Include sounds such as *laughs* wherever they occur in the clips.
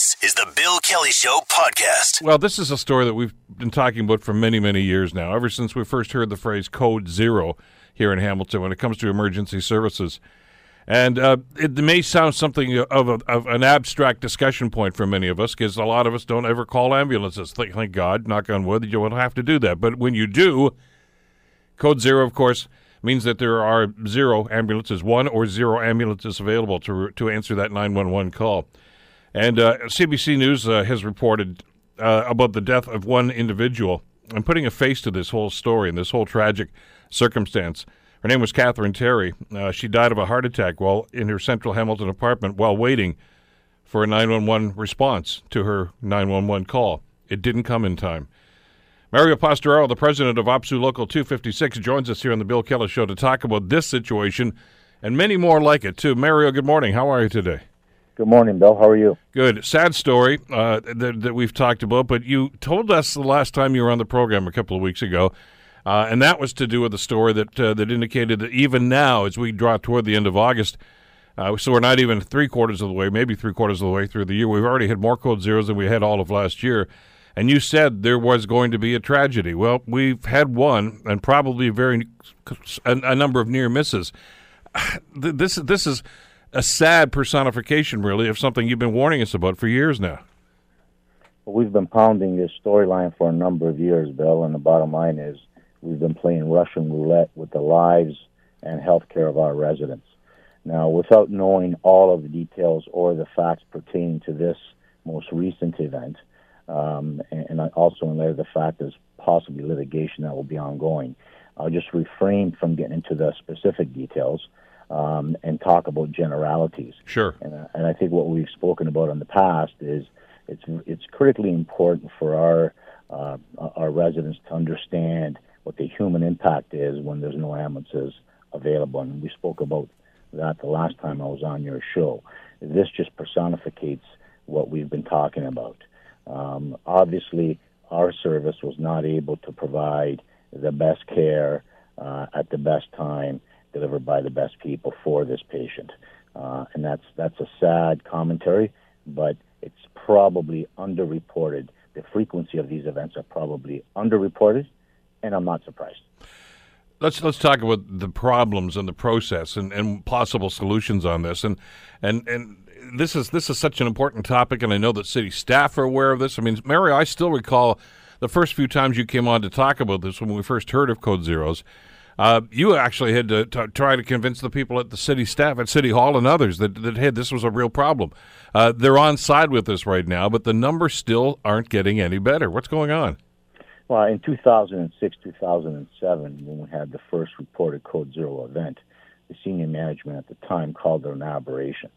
This is the Bill Kelly Show podcast. Well, this is a story that we've been talking about for many, many years now, ever since we first heard the phrase Code Zero here in Hamilton when it comes to emergency services. And uh, it may sound something of, a, of, an abstract discussion point for many of us because a lot of us don't ever call ambulances. Thank, thank God, knock on wood, you won't have to do that. But when you do, Code Zero, of course, means that there are zero ambulances, one or zero ambulances available to, to answer that 911 call. And uh, CBC News uh, has reported uh, about the death of one individual I'm putting a face to this whole story and this whole tragic circumstance. Her name was Catherine Terry. Uh, she died of a heart attack while in her central Hamilton apartment while waiting for a 911 response to her 911 call. It didn't come in time. Mario Posteraro, the president of OPSEU Local 256, joins us here on the Bill Kelly Show to talk about this situation and many more like it, too. Mario, good morning. How are you today? Good morning, Bill. How are you? Good. Sad story uh, that, that, we've talked about, but you told us the last time you were on the program a couple of weeks ago, uh, and that was to do with the story that uh, that indicated that even now, as we draw toward the end of August, uh, so we're not even three quarters of the way, maybe three quarters of the way through the year. We've already had more code zeros than we had all of last year. And you said there was going to be a tragedy. Well, we've had one, and probably very a, a number of near misses. *sighs* This this is a sad personification, really, of something you've been warning us about for years now. We've been pounding this storyline for a number of years, Bill, and the bottom line is we've been playing Russian roulette with the lives and health care of our residents. Now, without knowing all of the details or the facts pertaining to this most recent event, um, and, and also in light of the fact there's possibly litigation that will be ongoing, I'll just refrain from getting into the specific details um, and talk about generalities. Sure. And, uh, and I think what we've spoken about in the past is it's it's critically important for our uh, our residents to understand what the human impact is when there's no ambulances available. And we spoke about that the last time I was on your show. This just personificates what we've been talking about. Um, obviously, our service was not able to provide the best care uh, at the best time delivered by the best people for this patient. Uh, and that's that's a sad commentary, but it's probably underreported. The frequency of these events are probably underreported, and I'm not surprised. Let's let's talk about the problems and the process and, and possible solutions on this. And and and this is this is such an important topic, and I know that city staff are aware of this. I mean, Mary, I still recall the first few times you came on to talk about this when we first heard of Code Zeros uh, you actually had to t- try to convince the people at the city staff at City Hall and others that, that hey, this was a real problem. Uh, they're on side with us right now, but the numbers still aren't getting any better. What's going on? Well, in 2006, 2007, when we had the first reported Code Zero event, the senior management at the time called it an aberration.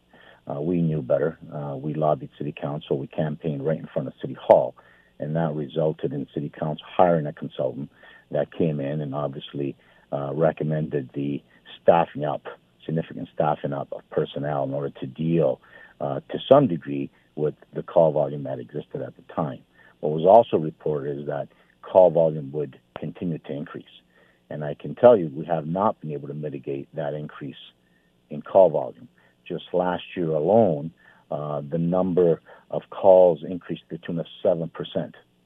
Uh, we knew better. Uh, we lobbied City Council. We campaigned right in front of City Hall, and that resulted in City Council hiring a consultant that came in and obviously uh, recommended the staffing up, significant staffing up of personnel in order to deal uh, to some degree with the call volume that existed at the time. What was also reported is that call volume would continue to increase. And I can tell you, we have not been able to mitigate that increase in call volume. Just last year alone, uh, the number of calls increased to the tune of 7%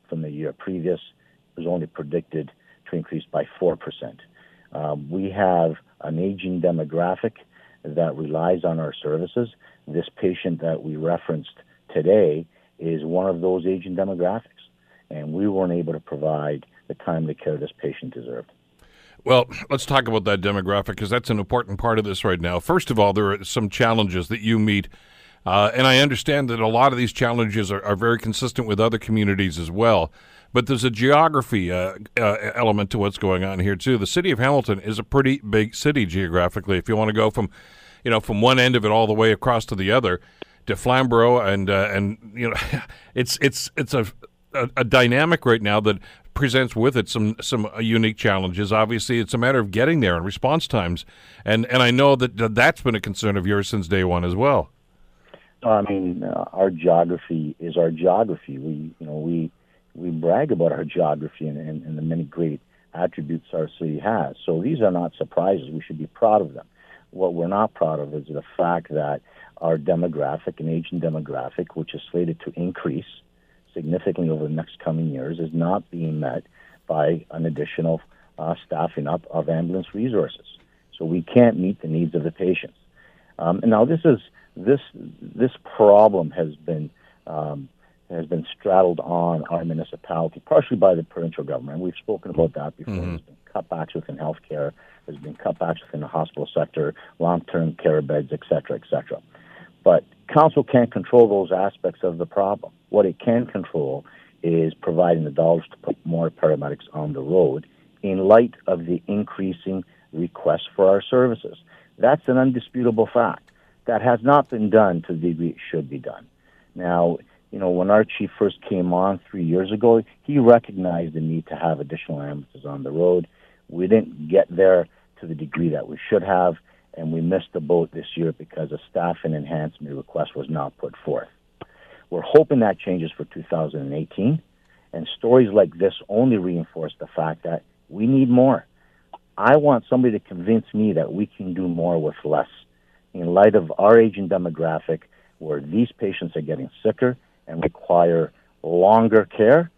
from the year previous. It was only predicted to increase by 4%. Um, we have an aging demographic that relies on our services. This patient that we referenced today is one of those aging demographics, and we weren't able to provide the timely care this patient deserved. Well, let's talk about that demographic because that's an important part of this right now. First of all, there are some challenges that you meet, uh, and I understand that a lot of these challenges are, are very consistent with other communities as well. But there's a geography uh, uh, element to what's going on here too. The city of Hamilton is a pretty big city geographically. If you want to go from, you know, from one end of it all the way across to the other, to Flamborough, and uh, and you know, *laughs* it's it's it's a, a, a dynamic right now that presents with it some some unique challenges. Obviously, it's a matter of getting there and response times, and and I know that that's been a concern of yours since day one as well. I mean, uh, our geography is our geography. We you know we we brag about our geography and, and, and the many great attributes our city has. So these are not surprises. We should be proud of them. What we're not proud of is the fact that our demographic and aging demographic, which is slated to increase significantly over the next coming years, is not being met by an additional uh, staffing up of ambulance resources. So we can't meet the needs of the patients. Um, and now this is this this problem has been um, has been straddled on our municipality, partially by the provincial government. We've spoken about that before. Mm-hmm. There's been cutbacks within healthcare. There's been cutbacks within the hospital sector, long-term care beds, et cetera, et cetera. But council can't control those aspects of the problem. What it can control is providing the dollars to put more paramedics on the road in light of the increasing requests for our services. That's an undisputable fact. That has not been done to the degree it should be done. Now, you know, when Archie first came on three years ago, he recognized the need to have additional ambulances on the road. We didn't get there to the degree that we should have, and we missed the boat this year because a staffing enhancement request was not put forth. We're hoping that changes for 2018, and stories like this only reinforce the fact that we need more. I want somebody to convince me that we can do more with less in light of our aging demographic where these patients are getting sicker and require longer care.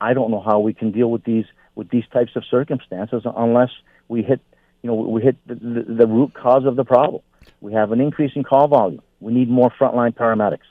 I don't know how we can deal with these with these types of circumstances unless we hit you know we hit the, the, the root cause of the problem. We have an increase in call volume. We need more frontline paramedics.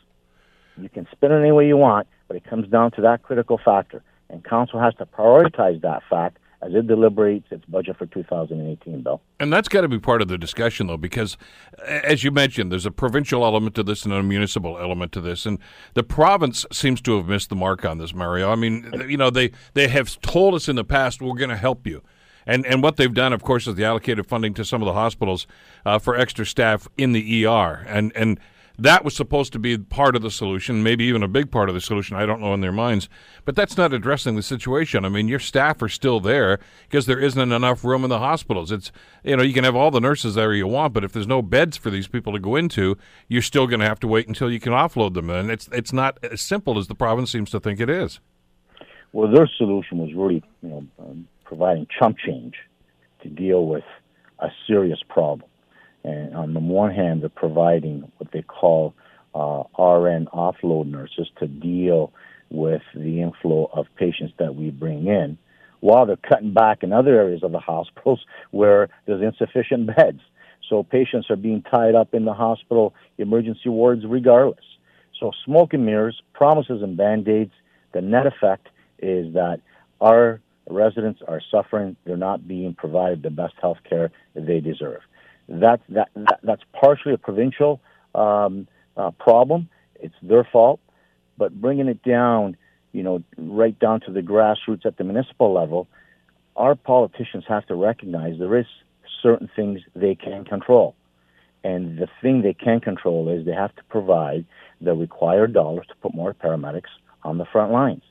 You can spin it any way you want, but it comes down to that critical factor. And council has to prioritize that fact as it deliberates its budget for 2018, Bill. And that's got to be part of the discussion, though, because as you mentioned, there's a provincial element to this and a municipal element to this, and the province seems to have missed the mark on this, Mario. I mean, you know, they they have told us in the past we're going to help you. And, and what they've done, of course, is the allocated funding to some of the hospitals uh, for extra staff in the ER. And, and that was supposed to be part of the solution, maybe even a big part of the solution. I don't know in their minds, but that's not addressing the situation. I mean, your staff are still there because there isn't enough room in the hospitals. It's you know you can have all the nurses there you want, but if there's no beds for these people to go into, you're still going to have to wait until you can offload them, and it's it's not as simple as the province seems to think it is. Well, their solution was really you know um, providing chump change to deal with a serious problem. And on the one hand, they're providing what they call uh, RN offload nurses to deal with the inflow of patients that we bring in, while they're cutting back in other areas of the hospitals *laughs* where there's insufficient beds. So patients are being tied up in the hospital emergency wards regardless. So smoke and mirrors, promises and band-aids, the net effect is that our residents are suffering. They're not being provided the best health care they deserve. That, that, that that's partially a provincial um, uh, problem. It's their fault, but bringing it down, you know, right down to the grassroots at the municipal level, our politicians have to recognize there is certain things they can control. And the thing they can control is they have to provide the required dollars to put more paramedics on the front lines.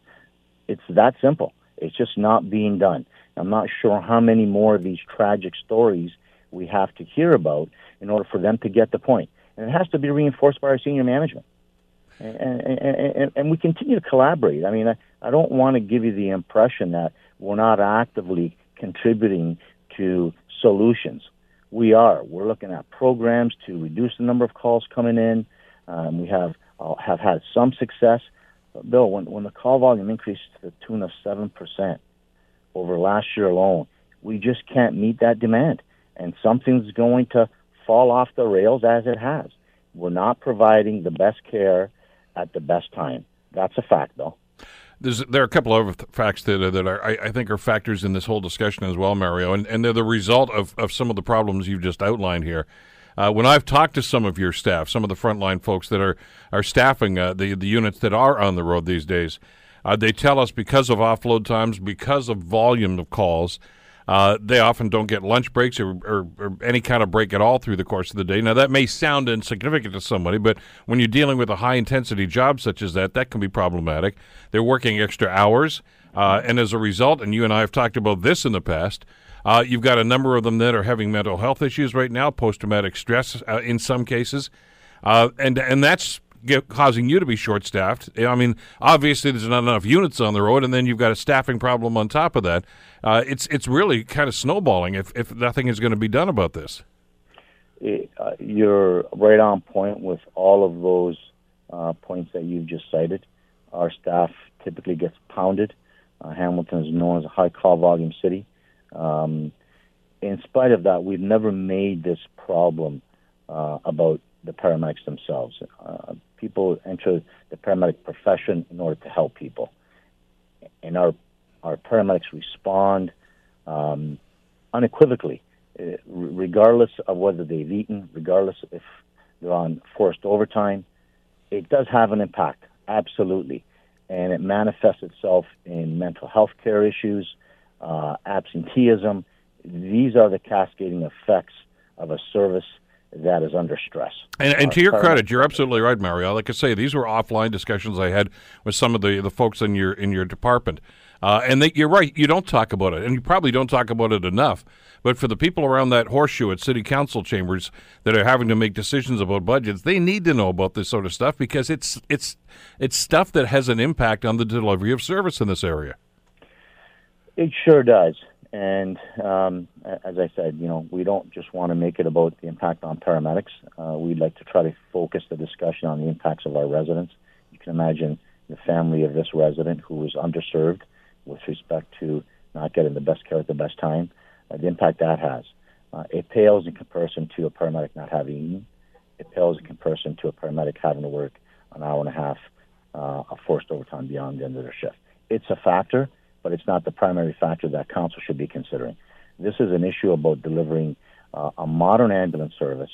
It's that simple. It's just not being done. I'm not sure how many more of these tragic stories we have to hear about in order for them to get the point. And it has to be reinforced by our senior management. And, and, and, and we continue to collaborate. I mean, I, I don't want to give you the impression that we're not actively contributing to solutions. We are. We're looking at programs to reduce the number of calls coming in. Um, we have uh, have had some success. But Bill, when, when the call volume increased to the tune of 7% over last year alone, we just can't meet that demand and something's going to fall off the rails as it has. We're not providing the best care at the best time. That's a fact, though. There's, there are a couple of facts that, that are, I, I, think are factors in this whole discussion as well, Mario, and, and they're the result of, of some of the problems you've just outlined here. Uh, when I've talked to some of your staff, some of the frontline folks that are are staffing uh, the the units that are on the road these days, uh, they tell us because of offload times, because of volume of calls, uh, they often don't get lunch breaks or, or, or, any kind of break at all through the course of the day. Now, that may sound insignificant to somebody, but when you're dealing with a high intensity job such as that, that can be problematic. They're working extra hours, uh, and as a result, and you and I have talked about this in the past, uh, you've got a number of them that are having mental health issues right now, post traumatic stress uh, in some cases, uh, and and that's get, causing you to be short staffed. I mean, obviously there's not enough units on the road, and then you've got a staffing problem on top of that. Uh, it's it's really kind of snowballing if, if nothing is going to be done about this. it, uh, you're right on point with all of those uh, points that you've just cited. Our staff typically gets pounded. Uh, Hamilton is known as a high call volume city. Um, in spite of that, we've never made this problem uh, about the paramedics themselves. Uh, people enter the paramedic profession in order to help people, and our our paramedics respond um, unequivocally, uh, regardless of whether they've eaten, regardless if they're on forced overtime. It does have an impact, absolutely, and it manifests itself in mental health care issues, uh, absenteeism. These are the cascading effects of a service that is under stress. And, and to your credit, you're absolutely right, Mario. Like I say, these were offline discussions I had with some of the, the folks in your in your department. Uh, and they, you're right, you don't talk about it, and you probably don't talk about it enough. But for the people around that horseshoe at city council chambers that are having to make decisions about budgets, they need to know about this sort of stuff because it's it's it's stuff that has an impact on the delivery of service in this area. It sure does. And um, as I said, you know, we don't just want to make it about the impact on paramedics. Uh, we'd like to try to focus the discussion on the impacts of our residents. You can imagine the family of this resident who is underserved with respect to not getting the best care at the best time, uh, the impact that has. Uh, it pales in comparison to a paramedic not having eaten. It pales in comparison to a paramedic having to work an hour and a half uh, of forced overtime beyond the end of their shift. It's a factor but it's not the primary factor that council should be considering. This is an issue about delivering uh, a modern ambulance service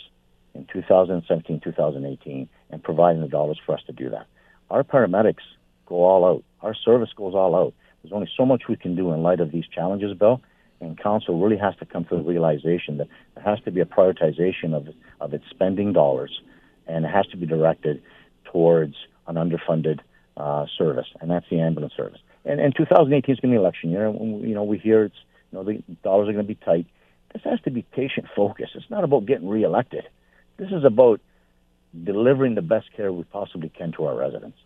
in 2017, 2018, and providing the dollars for us to do that. Our paramedics go all out. Our service goes all out. There's only so much we can do in light of these challenges, Bill, and council really has to come to the realization that there has to be a prioritization of, of its spending dollars, and it has to be directed towards an underfunded uh, service, and that's the ambulance service and, and 2018 is going to be election year. You know, we hear it's you know the dollars are going to be tight. This has to be patient focus. It's not about getting reelected. This is about delivering the best care we possibly can to our residents.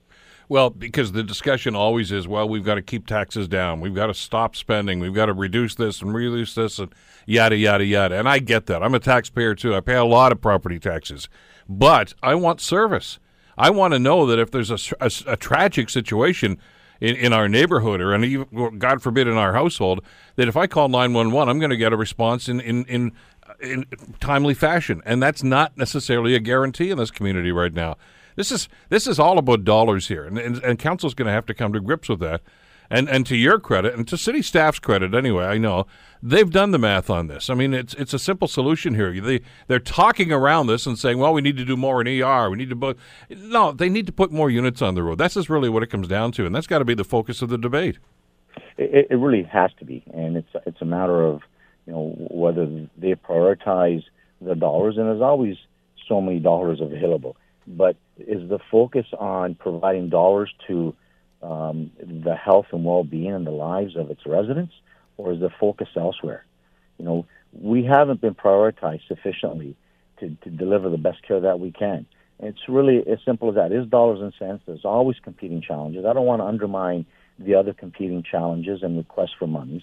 Well, because the discussion always is, well, we've got to keep taxes down. We've got to stop spending. We've got to reduce this and reduce this and yada, yada, yada. And I get that. I'm a taxpayer too. I pay a lot of property taxes. But I want service. I want to know that if there's a, a, a tragic situation, in, in our neighborhood or any God forbid in our household that if I call 911, I'm going to get a response in, in, in, uh, in timely fashion. And that's not necessarily a guarantee in this community right now. This is this is all about dollars here, and, and, and council's going to have to come to grips with that. And and to your credit, and to city staff's credit, anyway, I know they've done the math on this. I mean, it's it's a simple solution here. They they're talking around this and saying, well, we need to do more in ER. We need to put no, they need to put more units on the road. That's just really what it comes down to, and that's got to be the focus of the debate. It, it really has to be, and it's it's a matter of you know whether they prioritize the dollars, and there's always so many dollars available. But is the focus on providing dollars to um, the health and well-being and the lives of its residents, or is the focus elsewhere? You know, we haven't been prioritized sufficiently to, to deliver the best care that we can. It's really as simple as that. It is dollars and cents. There's always competing challenges. I don't want to undermine the other competing challenges and requests for monies,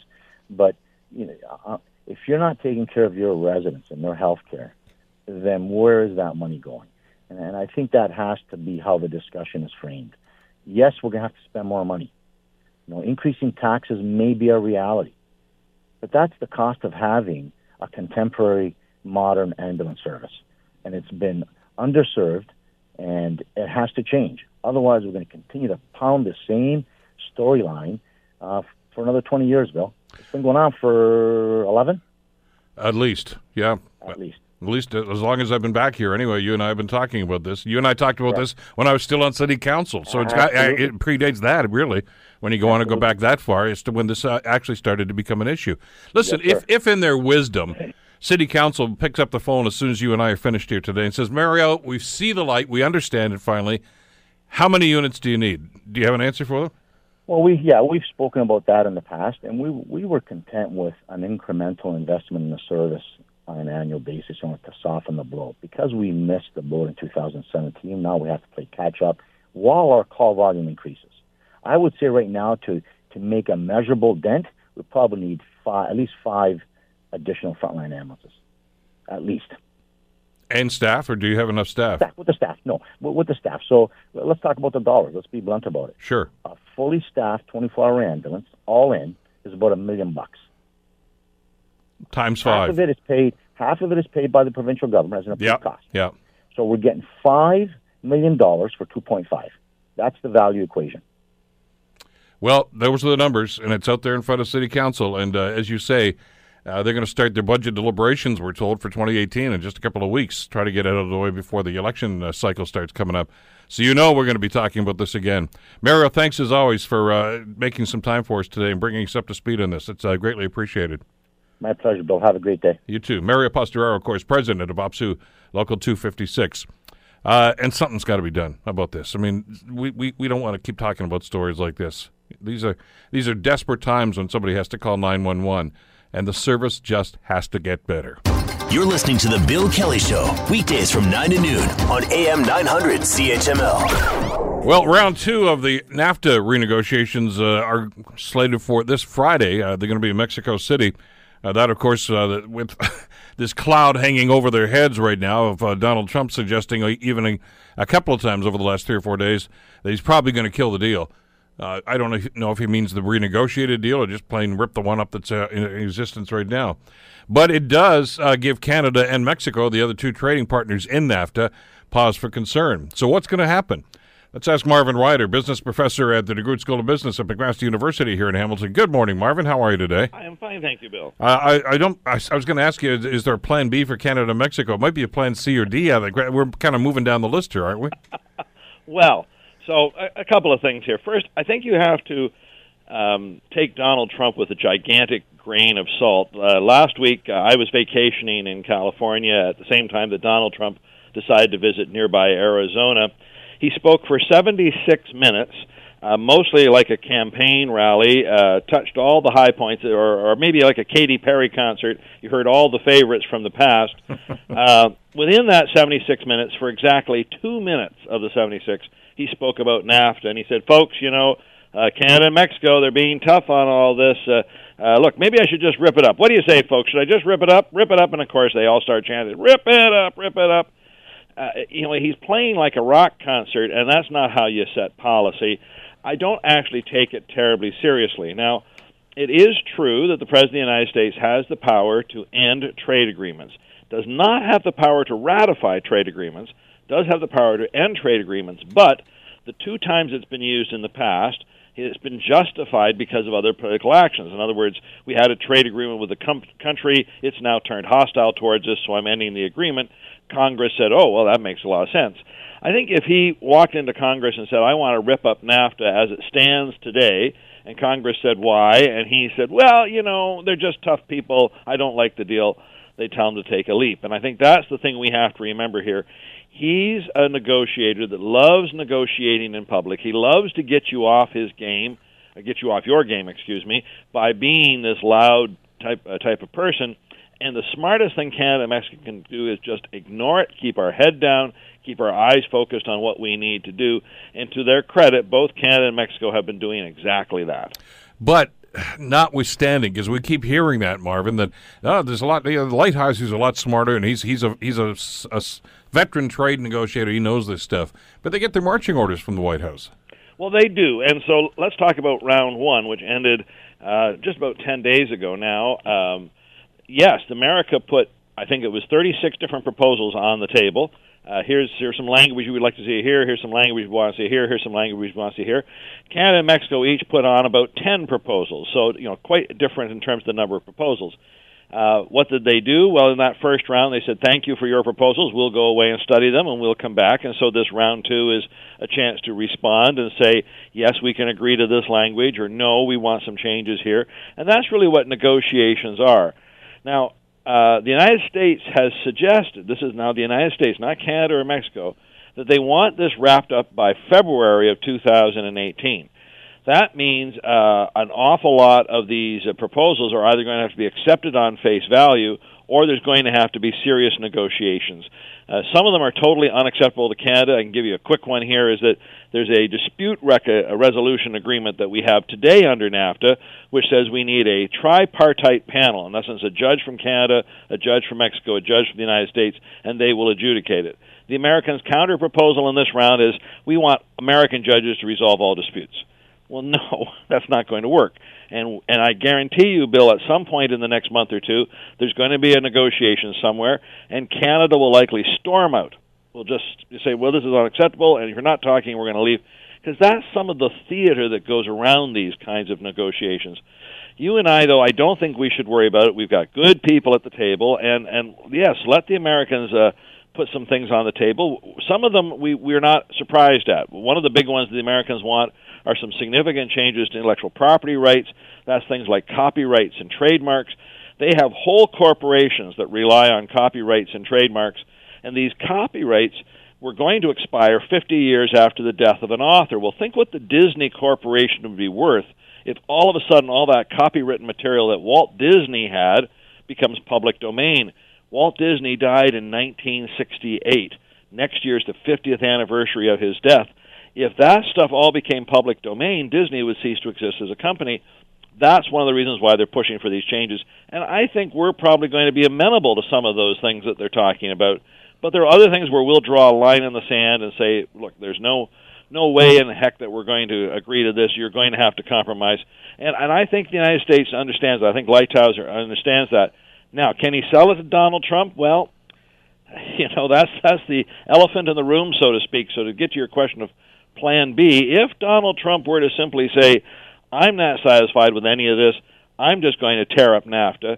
but you know, if you're not taking care of your residents and their health care, then where is that money going? And, and I think that has to be how the discussion is framed yes, we're going to have to spend more money. You know, increasing taxes may be a reality, but that's the cost of having a contemporary, modern ambulance service, and it's been underserved, and it has to change. Otherwise, we're going to continue to pound the same storyline uh, for another 20 years, Bill. It's been going on for 11. At least, yeah. At least at least as long as I've been back here. Anyway, you and I have been talking about this. You and I talked about this when I was still on city council, so it's got, it predates that really. When you go on to go back that far, as to when this uh, actually started to become an issue. Listen, yes, if if in their wisdom, city council picks up the phone as soon as you and I are finished here today and says, Mario, we see the light, we understand it finally. How many units do you need? Do you have an answer for them? Well, we yeah we've spoken about that in the past, and we we were content with an incremental investment in the service on an annual basis in order to soften the blow. Because we missed the boat in 2017, now we have to play catch up while our call volume increases. I would say right now to to make a measurable dent, we probably need five, at least five additional frontline ambulances, at least. And staff, or do you have enough staff? Staff, with the staff, no, with, with the staff. So let's talk about the dollars. Let's be blunt about it. Sure. A fully staffed 24-hour ambulance, all in, is about a million bucks. Times Half five. of it is paid. Half of it is paid by the provincial government as an approved Yeah. cost. Yeah. So we're getting five million dollars for 2.5. That's the value equation. Well, those are the numbers, and it's out there in front of City Council. And uh, as you say, uh, they're going to start their budget deliberations, we're told, for 2018 in just a couple of weeks. Try to get out of the way before the election uh, cycle starts coming up. So you know we're going to be talking about this again. Mario, thanks as always for uh, making some time for us today and bringing us up to speed on this. It's uh, greatly appreciated. My pleasure, Bill. Have a great day. You too. Mario Posteraro, of course, president of OPSEU Local 256. Uh, and something's got to be done about this. I mean, we, we, we don't want to keep talking about stories like this. These are these are desperate times when somebody has to call 911, and the service just has to get better. You're listening to The Bill Kelly Show, weekdays from 9 to noon on AM 900 CHML. Well, round two of the NAFTA renegotiations uh, are slated for this Friday. Uh, they're going to be in Mexico City. Uh, that, of course, uh, with *laughs* this cloud hanging over their heads right now of uh, Donald Trump suggesting, uh, even a, a couple of times over the last three or four days, that he's probably going to kill the deal. Uh, I don't know if- he means the renegotiated deal or just plain rip the one up that's uh, in existence right now. But it does give Canada and Mexico, the other two trading partners in NAFTA, pause for concern. So what's going to happen? Let's ask Marvin Ryder, business professor at the DeGroote School of Business at McMaster University here in Hamilton. Good morning, Marvin. How are you today? I am fine, thank you, Bill. Uh, I, I don't. I, I was going to ask you: is, is there a Plan B for Canada and Mexico? It might be a Plan C or D. We're kind of moving down the list here, aren't we? *laughs* Well, so a, a couple of things here. First, I think you have to um, take Donald Trump with a gigantic grain of salt. Uh, last week, uh, I was vacationing in California at the same time that Donald Trump decided to visit nearby Arizona. He spoke for 76 minutes. Uh, mostly like a campaign rally, uh, touched all the high points, or, or maybe like a Katy Perry concert. You heard all the favorites from the past. *laughs* uh, within that 76 minutes, for exactly two minutes of the 76, he spoke about NAFTA, and he said, "Folks, you know, uh, Canada and Mexico, they're being tough on all this. Uh, uh, look, maybe I should just rip it up. What do you say, folks? Should I just rip it up? Rip it up?" And of course, they all start chanting, "Rip it up! Rip it up!" Uh, you know, he's playing like a rock concert, and that's not how you set policy. I don't actually take it terribly seriously. Now, it is true that the President of the United States has the power to end trade agreements, does not have the power to ratify trade agreements, does have the power to end trade agreements, but the two times it's been used in the past, it's been justified because of other political actions. In other words, we had a trade agreement with a com- country, it's now turned hostile towards us, so I'm ending the agreement. Congress said, oh, well, that makes a lot of sense. I think if he walked into Congress and said, I want to rip up NAFTA as it stands today, and Congress said, why? And he said, well, you know, they're just tough people. I don't like the deal. They tell him to take a leap. And I think that's the thing we have to remember here. He's a negotiator that loves negotiating in public. He loves to get you off his game, get you off your game, excuse me, by being this loud type uh, type of person. And the smartest thing Canada and Mexico can do is just ignore it, keep our head down, keep our eyes focused on what we need to do. And to their credit, both Canada and Mexico have been doing exactly that. But notwithstanding, because we keep hearing that Marvin, that oh, there's a lot. You know, Lighthizer is a lot smarter, and he's he's a he's a, a veteran trade negotiator. He knows this stuff. But they get their marching orders from the White House. Well, they do. And so let's talk about round one, which ended uh, just about 10 days ago now. Um, yes, America put, I think it was 36 different proposals on the table. Uh, here's here's some language we would like to see here. Here's some language we want to see here. Here's some language we want to see here. Canada and Mexico each put on about 10 proposals, so you know quite different in terms of the number of proposals. Uh, what did they do? Well, in that first round, they said, "Thank you for your proposals. We'll go away and study them, and we'll come back." And so this round two is a chance to respond and say, "Yes, we can agree to this language," or "No, we want some changes here." And that's really what negotiations are. Now, uh, the United States has suggested this is now the United States, not Canada or Mexico, that they want this wrapped up by February of 2018. That means uh, an awful lot of these uh, proposals are either going to have to be accepted on face value or there's going to have to be serious negotiations. Uh, some of them are totally unacceptable to Canada. I can give you a quick one here is that there's a dispute rec- a resolution agreement that we have today under NAFTA, which says we need a tripartite panel. In essence, a judge from Canada, a judge from Mexico, a judge from the United States, and they will adjudicate it. The Americans' counter proposal in this round is we want American judges to resolve all disputes. Well, *laughs* no, that's not going to work. And and I guarantee you, Bill, at some point in the next month or two, there's going to be a negotiation somewhere, and Canada will likely storm out. We'll just say, well, this is unacceptable, and if you're not talking, we're going to leave. Because that's some of the theater that goes around these kinds of negotiations. You and I, though, I don't think we should worry about it. We've got good people at the table, and and yes, let the Americans. Uh, put some things on the table. Some of them we we're not surprised at. One of the big ones the Americans want are some significant changes to intellectual property rights. That's things like copyrights and trademarks. They have whole corporations that rely on copyrights and trademarks, and these copyrights were going to expire 50 years after the death of an author. Well, think what the Disney Corporation would be worth if all of a sudden all that copywritten material that Walt Disney had becomes public domain. Walt Disney died in 1968. Next year is the 50th anniversary of his death if that stuff all became public domain, Disney would cease to exist as a company. That's one of the reasons why they're pushing for these changes. And I think we're probably going to be amenable to some of those things that they're talking about. But there are other things where we'll draw a line in the sand and say, look, there's no no way in the heck that we're going to agree to this. You're going to have to compromise. And and I think the United States understands that. I think Lighthizer understands that. Now, can he sell it to Donald Trump? Well, *laughs* you know, that's that's the elephant in the room, so to speak. So to get to your question of plan B if Donald Trump were to simply say, I'm not satisfied with any of this, I'm just going to tear up NAFTA.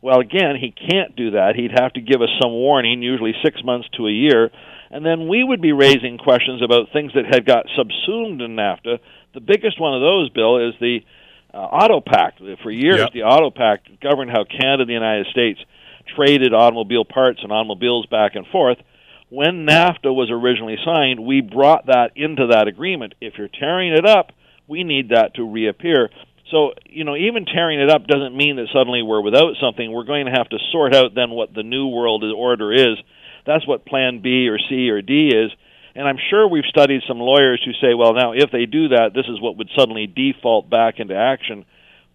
Well, again, he can't do that. He'd have to give us some warning, usually six months to a year, and then we would be raising questions about things that had got subsumed in NAFTA. The biggest one of those, Bill, is the uh, Auto Pact. For years, yep. the Auto Pact governed how Canada and the United States traded automobile parts and automobiles back and forth when NAFTA was originally signed, we brought that into that agreement. If you're tearing it up, we need that to reappear. So, you know, even tearing it up doesn't mean that suddenly we're without something. We're going to have to sort out then what the new world order is. That's what plan B or C or D is. And I'm sure we've studied some lawyers who say, well, now if they do that, this is what would suddenly default back into action.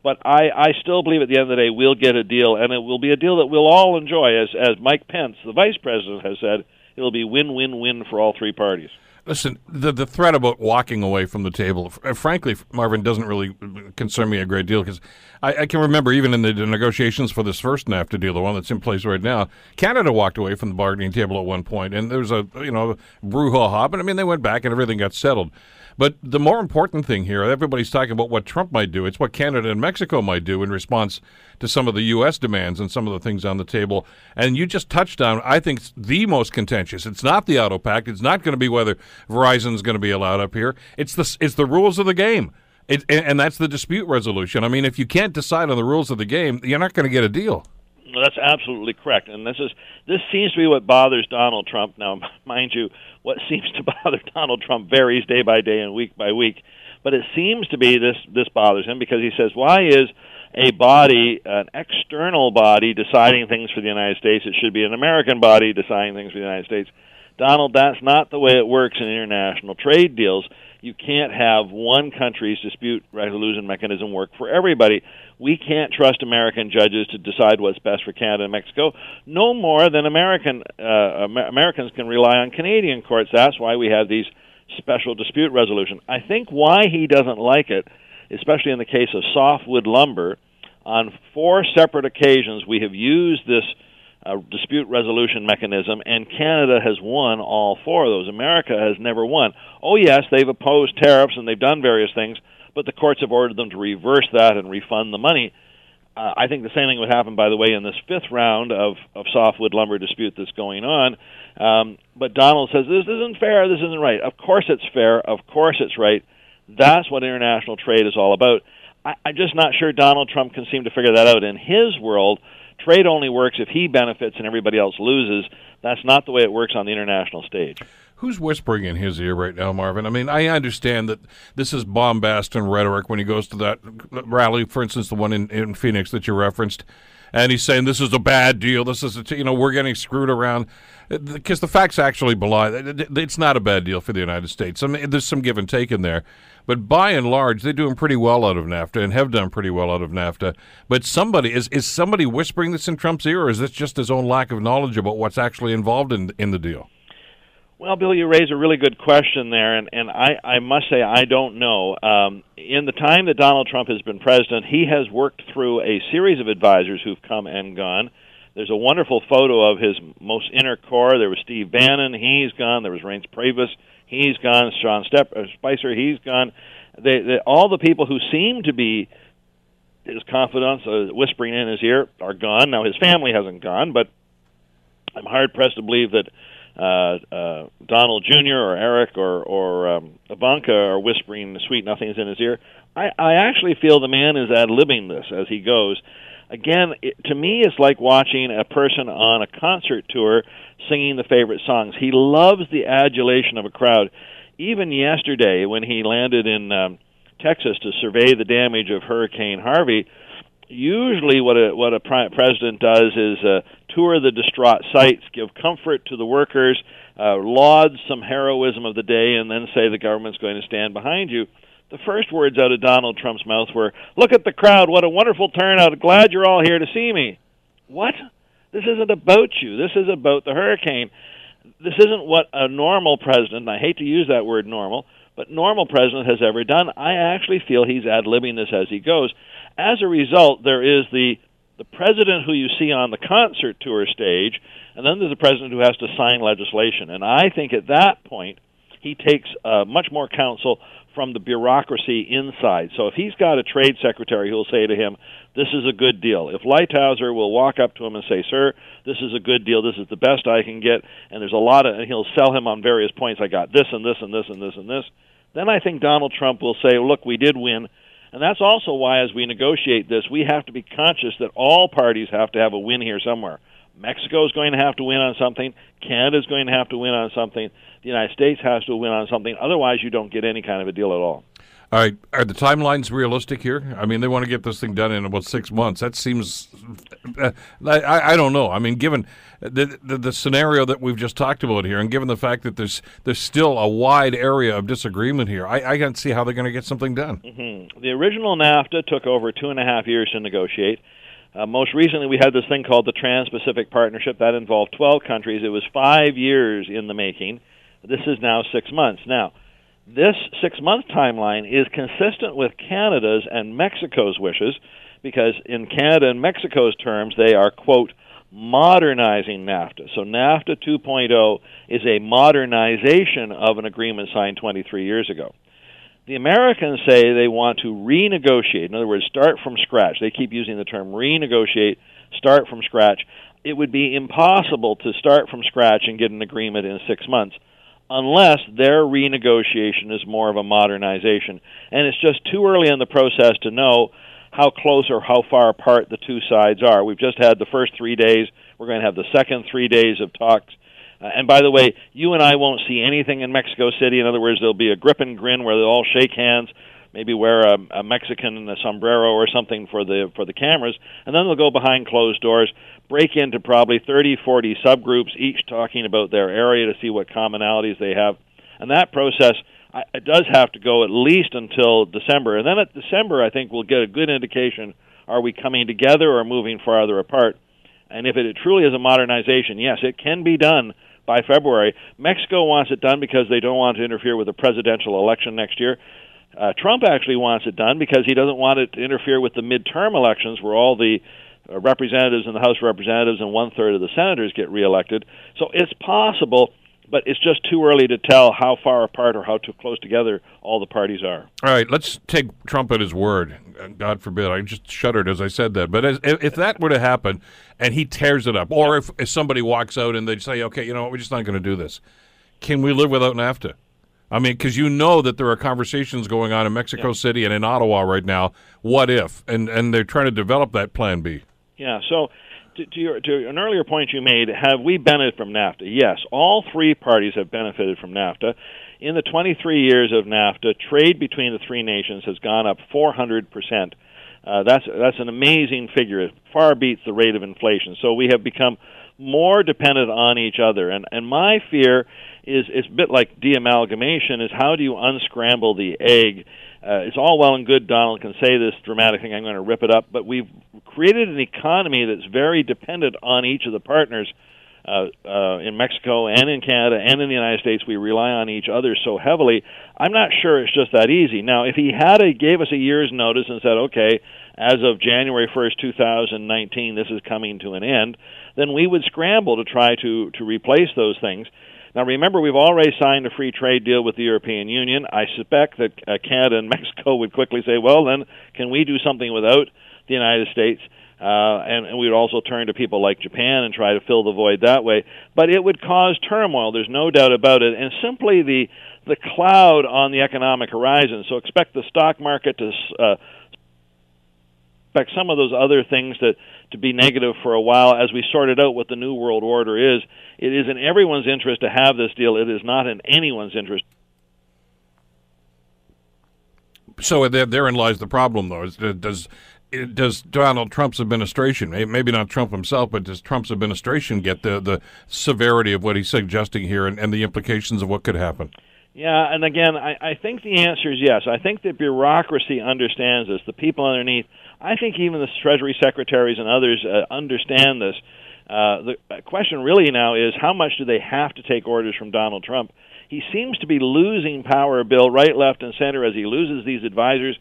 But I, I still believe at the end of the day we'll get a deal, and it will be a deal that we'll all enjoy, as as Mike Pence, the vice president, has said it'll be win-win-win for all three parties. Listen, the the threat about walking away from the table, uh, frankly, Marvin, doesn't really concern me a great deal because I, I, can remember even in the negotiations for this first NAFTA deal, the one that's in place right now, Canada walked away from the bargaining table at one point, and there was a you know brouhaha, but I mean they went back and everything got settled. But the more important thing here, everybody's talking about what Trump might do. It's what Canada and Mexico might do in response to some of the U.S. demands and some of the things on the table. And you just touched on, I think, the most contentious. It's not the auto pact. It's not going to be whether Verizon is going to be allowed up here. It's the it's the rules of the game. It, and that's the dispute resolution. I mean, if you can't decide on the rules of the game, you're not going to get a deal. That's absolutely correct, and this is this seems to be what bothers Donald Trump. Now, *laughs* mind you, what *laughs* seems to bother Donald Trump varies day by day and week by week, but it seems to be this this bothers him because he says, "Why is a body, an external body, deciding things for the United States? It should be an American body deciding things for the United States." Donald, that's not the way it works in international trade deals you can't have one country's dispute resolution mechanism work for everybody. We can't trust American judges to decide what's best for Canada and Mexico, no more than American uh, Americans can rely on Canadian courts. That's why we have these special dispute resolution. I think why he doesn't like it, especially in the case of softwood lumber, on four separate occasions we have used this uh, dispute resolution mechanism, and Canada has won all four of those. America has never won. Oh, yes, they've opposed tariffs and they've done various things, but the courts have ordered them to reverse that and refund the money. Uh, I think the same thing would happen, by the way, in this fifth round of, of softwood lumber dispute that's going on. Um, but Donald says this isn't fair, this isn't right. Of course it's fair, of course it's right. That's what international trade is all about. I, I'm just not sure Donald Trump can seem to figure that out. In his world, Trade only works if he benefits and everybody else loses. That's not the way it works on the international stage. Who's whispering in his ear right now, Marvin? I mean, I understand that this is bombast and rhetoric when he goes to that rally, for instance, the one in, in Phoenix that you referenced. and he's saying this is a bad deal. This is a t- you know we're getting screwed around because the facts actually belie it's not a bad deal for the United States. I mean, there's some give and take in there, but by and large, they're doing pretty well out of NAFTA and have done pretty well out of NAFTA. But somebody is is somebody whispering this in Trump's ear, or is this just his own lack of knowledge about what's actually involved in in the deal? Well, Bill, you raise a really good question there, and, and I, I must say I don't know. Um, in the time that Donald Trump has been president, he has worked through a series of advisors who've come and gone. There's a wonderful photo of his most inner core. There was Steve Bannon, he's gone. There was Reince Priebus, he's gone. Sean Step, uh, Spicer, he's gone. They, they, all the people who seem to be his confidants, uh, whispering in his ear, are gone. Now his family hasn't gone, but I'm hard pressed to believe that uh, uh, Donald Jr. or Eric or or um, Ivanka are whispering sweet nothings in his ear. I, I actually feel the man is ad libbing this as he goes. Again, it, to me, it's like watching a person on a concert tour singing the favorite songs. He loves the adulation of a crowd. Even yesterday, when he landed in um, Texas to survey the damage of Hurricane Harvey, usually what a what a president does is uh, tour the distraught sites, give comfort to the workers, uh, laud some heroism of the day, and then say the government's going to stand behind you. The first words out of Donald Trump's mouth were, "Look at the crowd! What a wonderful turnout! Glad you're all here to see me." What? This isn't about you. This is about the hurricane. This isn't what a normal president, I hate to use that word normal, but normal president has ever done. I actually feel he's ad libbing this as he goes. As a result, there is the the president who you see on the concert tour stage, and then there's the president who has to sign legislation. And I think at that point, he takes uh, much more counsel from the bureaucracy inside. So if he's got a trade secretary who'll say to him, "This is a good deal," if Lighthizer will walk up to him and say, "Sir, this is a good deal. This is the best I can get," and there's a lot of, and he'll sell him on various points. I got this and this and this and this and this. Then I think Donald Trump will say, "Look, we did win." And that's also why, as we negotiate this, we have to be conscious that all parties have to have a win here somewhere. Mexico is going to have to win on something. Canada is going to have to win on something. The United States has to win on something. Otherwise, you don't get any kind of a deal at all. All right, are the timelines realistic here? I mean, they want to get this thing done in about six months. That seems, uh, I, I don't know. I mean, given the, the, the scenario that we've just talked about here, and given the fact that there's there's still a wide area of disagreement here, I, I can't see how they're going to get something done. Mm-hmm. The original NAFTA took over two and a half years to negotiate. Uh, most recently, we had this thing called the Trans-Pacific Partnership that involved 12 countries. It was five years in the making. This is now six months. Now this six month timeline is consistent with Canada's and Mexico's wishes because, in Canada and Mexico's terms, they are, quote, modernizing NAFTA. So, NAFTA 2.0 is a modernization of an agreement signed 23 years ago. The Americans say they want to renegotiate, in other words, start from scratch. They keep using the term renegotiate, start from scratch. It would be impossible to start from scratch and get an agreement in six months unless their renegotiation is more of a modernization. And it's just too early in the process to know how close or how far apart the two sides are. We've just had the first three days. We're going to have the second three days of talks. Uh, and by the way, you and I won't see anything in Mexico City. In other words, there'll be a grip and grin where they'll all shake hands, maybe wear a, a Mexican a sombrero or something for the for the cameras, and then they'll go behind closed doors break into probably 30, 40 subgroups, each talking about their area to see what commonalities they have. And that process it does have to go at least until December. And then at December, I think we'll get a good indication are we coming together or moving farther apart? And if it truly is a modernization, yes, it can be done by February. Mexico wants it done because they don't want to interfere with the presidential election next year. Uh, Trump actually wants it done because he doesn't want it to interfere with the midterm elections where all the uh, representatives in the House of Representatives and one third of the senators get reelected. So it's possible, but it's just too early to tell how far apart or how too close together all the parties are. All right, let's take Trump at his word. God forbid. I just shuddered as I said that. But as, if that were to happen and he tears it up, or if, if somebody walks out and they say, okay, you know what, we're just not going to do this, can we live without NAFTA? I mean, because you know that there are conversations going on in Mexico yeah. City and in Ottawa right now. What if? And and they're trying to develop that plan B. Yeah. So, to, to, your, to an earlier point you made, have we benefited from NAFTA? Yes, all three parties have benefited from NAFTA. in the 23 years of NAFTA, trade between the three nations has gone up 400 percent. Uh, that's that's an amazing figure. It far beats the rate of inflation. So we have become more dependent on each other. And and my fear is is a bit like de-amalgamation. Is how do you unscramble the egg? Uh, it's all well and good. Donald can say this dramatic thing. I'm going to rip it up, but we've created an economy that's very dependent on each of the partners. Uh, uh, in Mexico and in Canada and in the United States, we rely on each other so heavily. I'm not sure it's just that easy. Now, if he had a, gave us a year's notice and said, "Okay, as of January 1st, 2019, this is coming to an end," then we would scramble to try to to replace those things. Now, remember, we've already signed a free trade deal with the European Union. I suspect that uh, Canada and *laughs* Mexico would quickly say, well, then, can we do something without the United States? Uh, and, and we would also turn to people like Japan and try to fill the void that way. But it would cause turmoil. There's no doubt about it. And simply the the cloud on the economic horizon. So expect the stock market to uh, expect some of those other things that to be negative for a while as we sorted out what the new world order is. It is in everyone's interest to have this deal. It is not in anyone's interest. So therein lies the problem, though. Uh, does does Donald Trump's administration, maybe not Trump himself, but does Trump's administration get the the severity of what he's suggesting here and, and the implications of what could happen? Yeah, and again, I, I think the answer is yes. I think the bureaucracy understands this. The people underneath I think even the Treasury secretaries and others uh, understand this. Uh, the question really now is how much do they have to take orders from Donald Trump? He seems to be losing power, Bill, right, left, and center as he loses these advisors.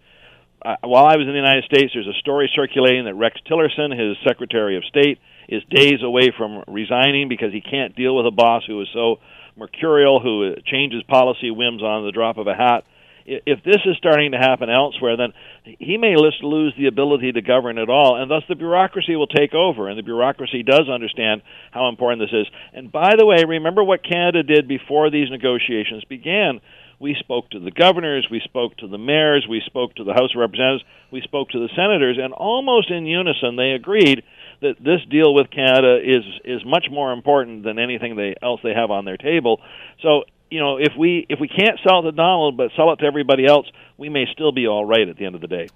Uh, while I was in the United States, there's a story circulating that Rex Tillerson, his Secretary of State, is days away from resigning because he can't deal with a boss who is so mercurial, who changes policy whims on the drop of a hat if this is starting to happen elsewhere, then he may lose the ability to govern at all, and thus the bureaucracy will take over. And the bureaucracy does understand how important this is. And by the way, remember what Canada did before these negotiations began. We spoke to the governors, we spoke to the mayors, we spoke to the House of Representatives, we spoke to the senators, and almost in unison they agreed that this deal with Canada is is much more important than anything they else they have on their table. So you know, if we if we can't sell it to Donald but sell it to everybody else, we may still be all right at the end of the day.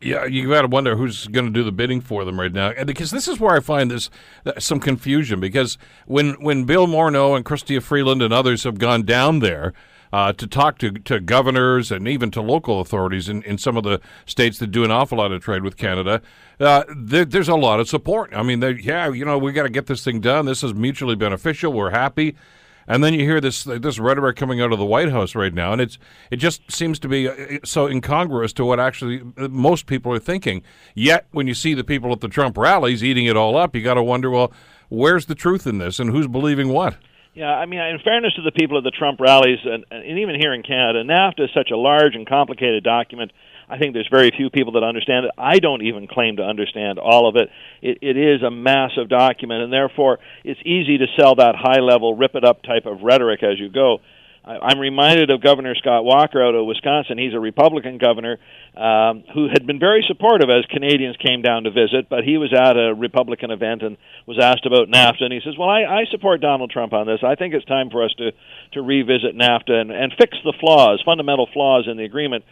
Yeah, you got to wonder who's going to do the bidding for them right now, and because this is where I find this uh, some confusion. Because when when Bill Morneau and Chrystia Freeland and others have gone down there uh, to talk to, to governors and even to local authorities in, in some of the states that do an awful lot of trade with Canada, uh, there, there's a lot of support. I mean, yeah, you know, we got to get this thing done. This is mutually beneficial. We're happy. And then you hear this this rhetoric coming out of the White House right now, and it's it just seems to be uh, so incongruous to what actually uh, most people are thinking. Yet, when you see the people at the Trump rallies eating it all up, you got to wonder, well, where's the truth in this, and who's believing what? Yeah, I mean, in fairness to the people at the Trump rallies, and, and even here in Canada, NAFTA is such a large and complicated document I think there's very few people that understand it. I don't even claim to understand all of it. It, it is a massive document, and therefore it's easy to sell that high level, rip it up type of rhetoric as you go. I'm reminded of Governor Scott Walker out of Wisconsin. He's a Republican governor um, who had been very supportive as Canadians came down to visit, but he was at a Republican event and was asked about NAFTA, and he says, "Well, I, I support Donald Trump on this. I think it's time for us to to revisit NAFTA and, and fix the flaws, fundamental flaws in the agreement."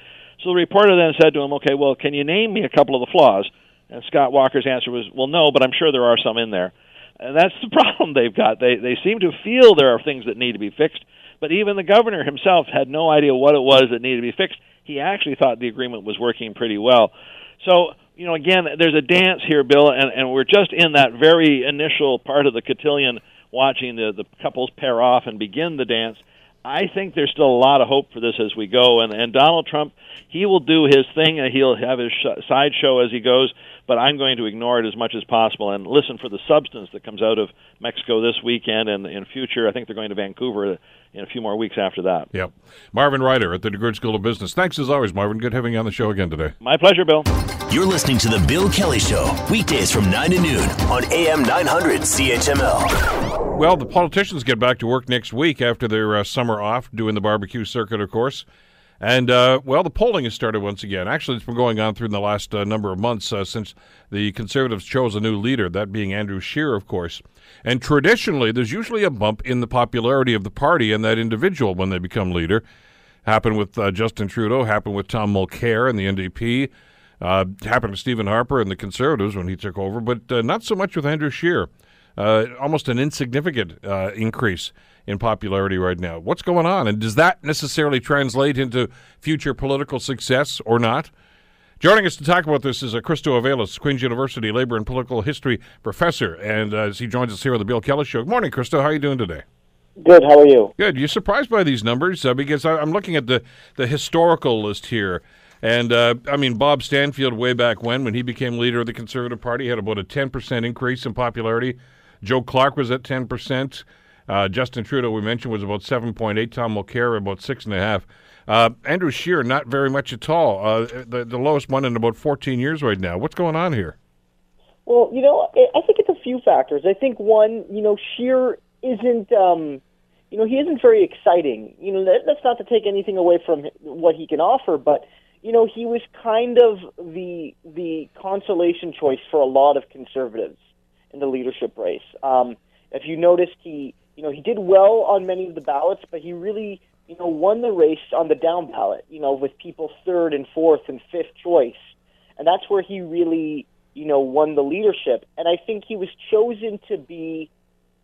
So the reporter then said to him, "Okay, well, can you name me a couple of the flaws?" And Scott Walker's answer was, "Well, no, but I'm sure there are some in there." And that's the *laughs* problem they've got. They they seem to feel there are things that need to be fixed, but even the governor himself had no idea what it was that needed to be fixed. He actually thought the agreement was working pretty well. So, you know, again, there's a dance here, Bill, and, and we're just in that very initial part of the cotillion watching the, the couples pair off and begin the dance. I think there's still a lot of hope for this as we go, and, and Donald Trump he will do his thing. And he'll have his sh- sideshow as he goes but i'm going to ignore it as much as possible. And listen for the substance that comes out of mexico this weekend and in future. I think they're going to vancouver in a few more weeks after that. Yep. Marvin ryder at the DeGroote school of business. Thanks as always marvin. Good having you on the show again today. My pleasure bill. You're listening to the bill kelly show weekdays from 9 to noon on am 900 chml well the politicians get back to work next week after their uh, summer off doing the barbecue circuit of course And, uh, well, the polling has started once again. Actually, it's been going on through the last uh, number of months uh, since the Conservatives chose a new leader, that being Andrew Scheer, of course. And traditionally, there's usually a bump in the popularity of the party and that individual when they become leader. Happened with uh, Justin Trudeau, happened with Tom Mulcair and the NDP, uh, happened with Stephen Harper and the Conservatives when he took over, but uh, not so much with Andrew Scheer. almost an insignificant increase in popularity right now. What's going on? And does that necessarily translate into future political success or not? Joining us to talk about this is Christo Aivalis, Queen's University Labor and Political History professor, and uh, as he joins us here on the Bill Kelly Show. Good morning, Christo. How are you doing today? Good. How are you? Good. You're surprised by these numbers uh, because I, am looking at the the historical list here, and uh, I mean Bob Stanfield way back when, when he became leader of the Conservative Party, had about a 10 percent increase in popularity. Joe Clark was at 10 percent. Uh, Justin Trudeau, we mentioned, was about 7.8. Tom Mulcair, about 6.5. Uh, Andrew Scheer, not very much at all. Uh, the, the lowest one in about 14 years right now. What's going on here? Well, you know, I think it's a few factors. I think one, you know, Scheer isn't, um, you know, he isn't very exciting. You know, that, that's not to take anything away from what he can offer, but you know, he was kind of the the consolation choice for a lot of conservatives in the leadership race. Um, if you noticed, he you know, he did well on many of the ballots, but he really, you know, won the race on the down ballot, you know, with people third and fourth and fifth choice. And that's where he really, you know, won the leadership. And I think he was chosen to be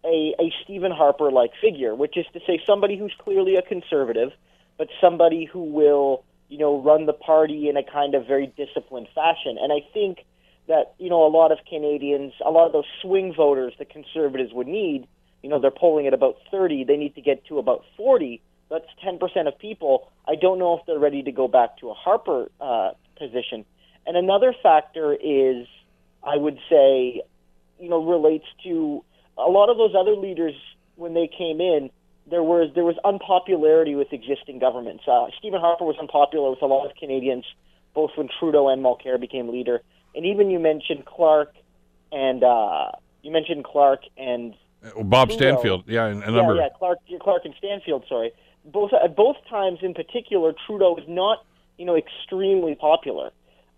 a, a Stephen Harper like figure, which is to say somebody who's clearly a conservative, but somebody who will, you know, run the party in a kind of very disciplined fashion. And I think that, you know, a lot of Canadians, a lot of those swing voters the conservatives would need you know, they're polling at about 30. They need to get to about 40. That's 10% of people. I don't know if they're ready to go back to a Harper uh, position. And another factor is, I would say, you know, relates to a lot of those other leaders when they came in. There was there was unpopularity with existing governments. Uh, Stephen Harper was unpopular with a lot of Canadians, both when Trudeau and Mulcair became leader. And even you mentioned Clark, and uh, you mentioned Clark and uh, Bob Stanfield, yeah, and a number. Yeah, yeah, Clark, Clark and Stanfield. Sorry, both at both times in particular, Trudeau was not, you know, extremely popular,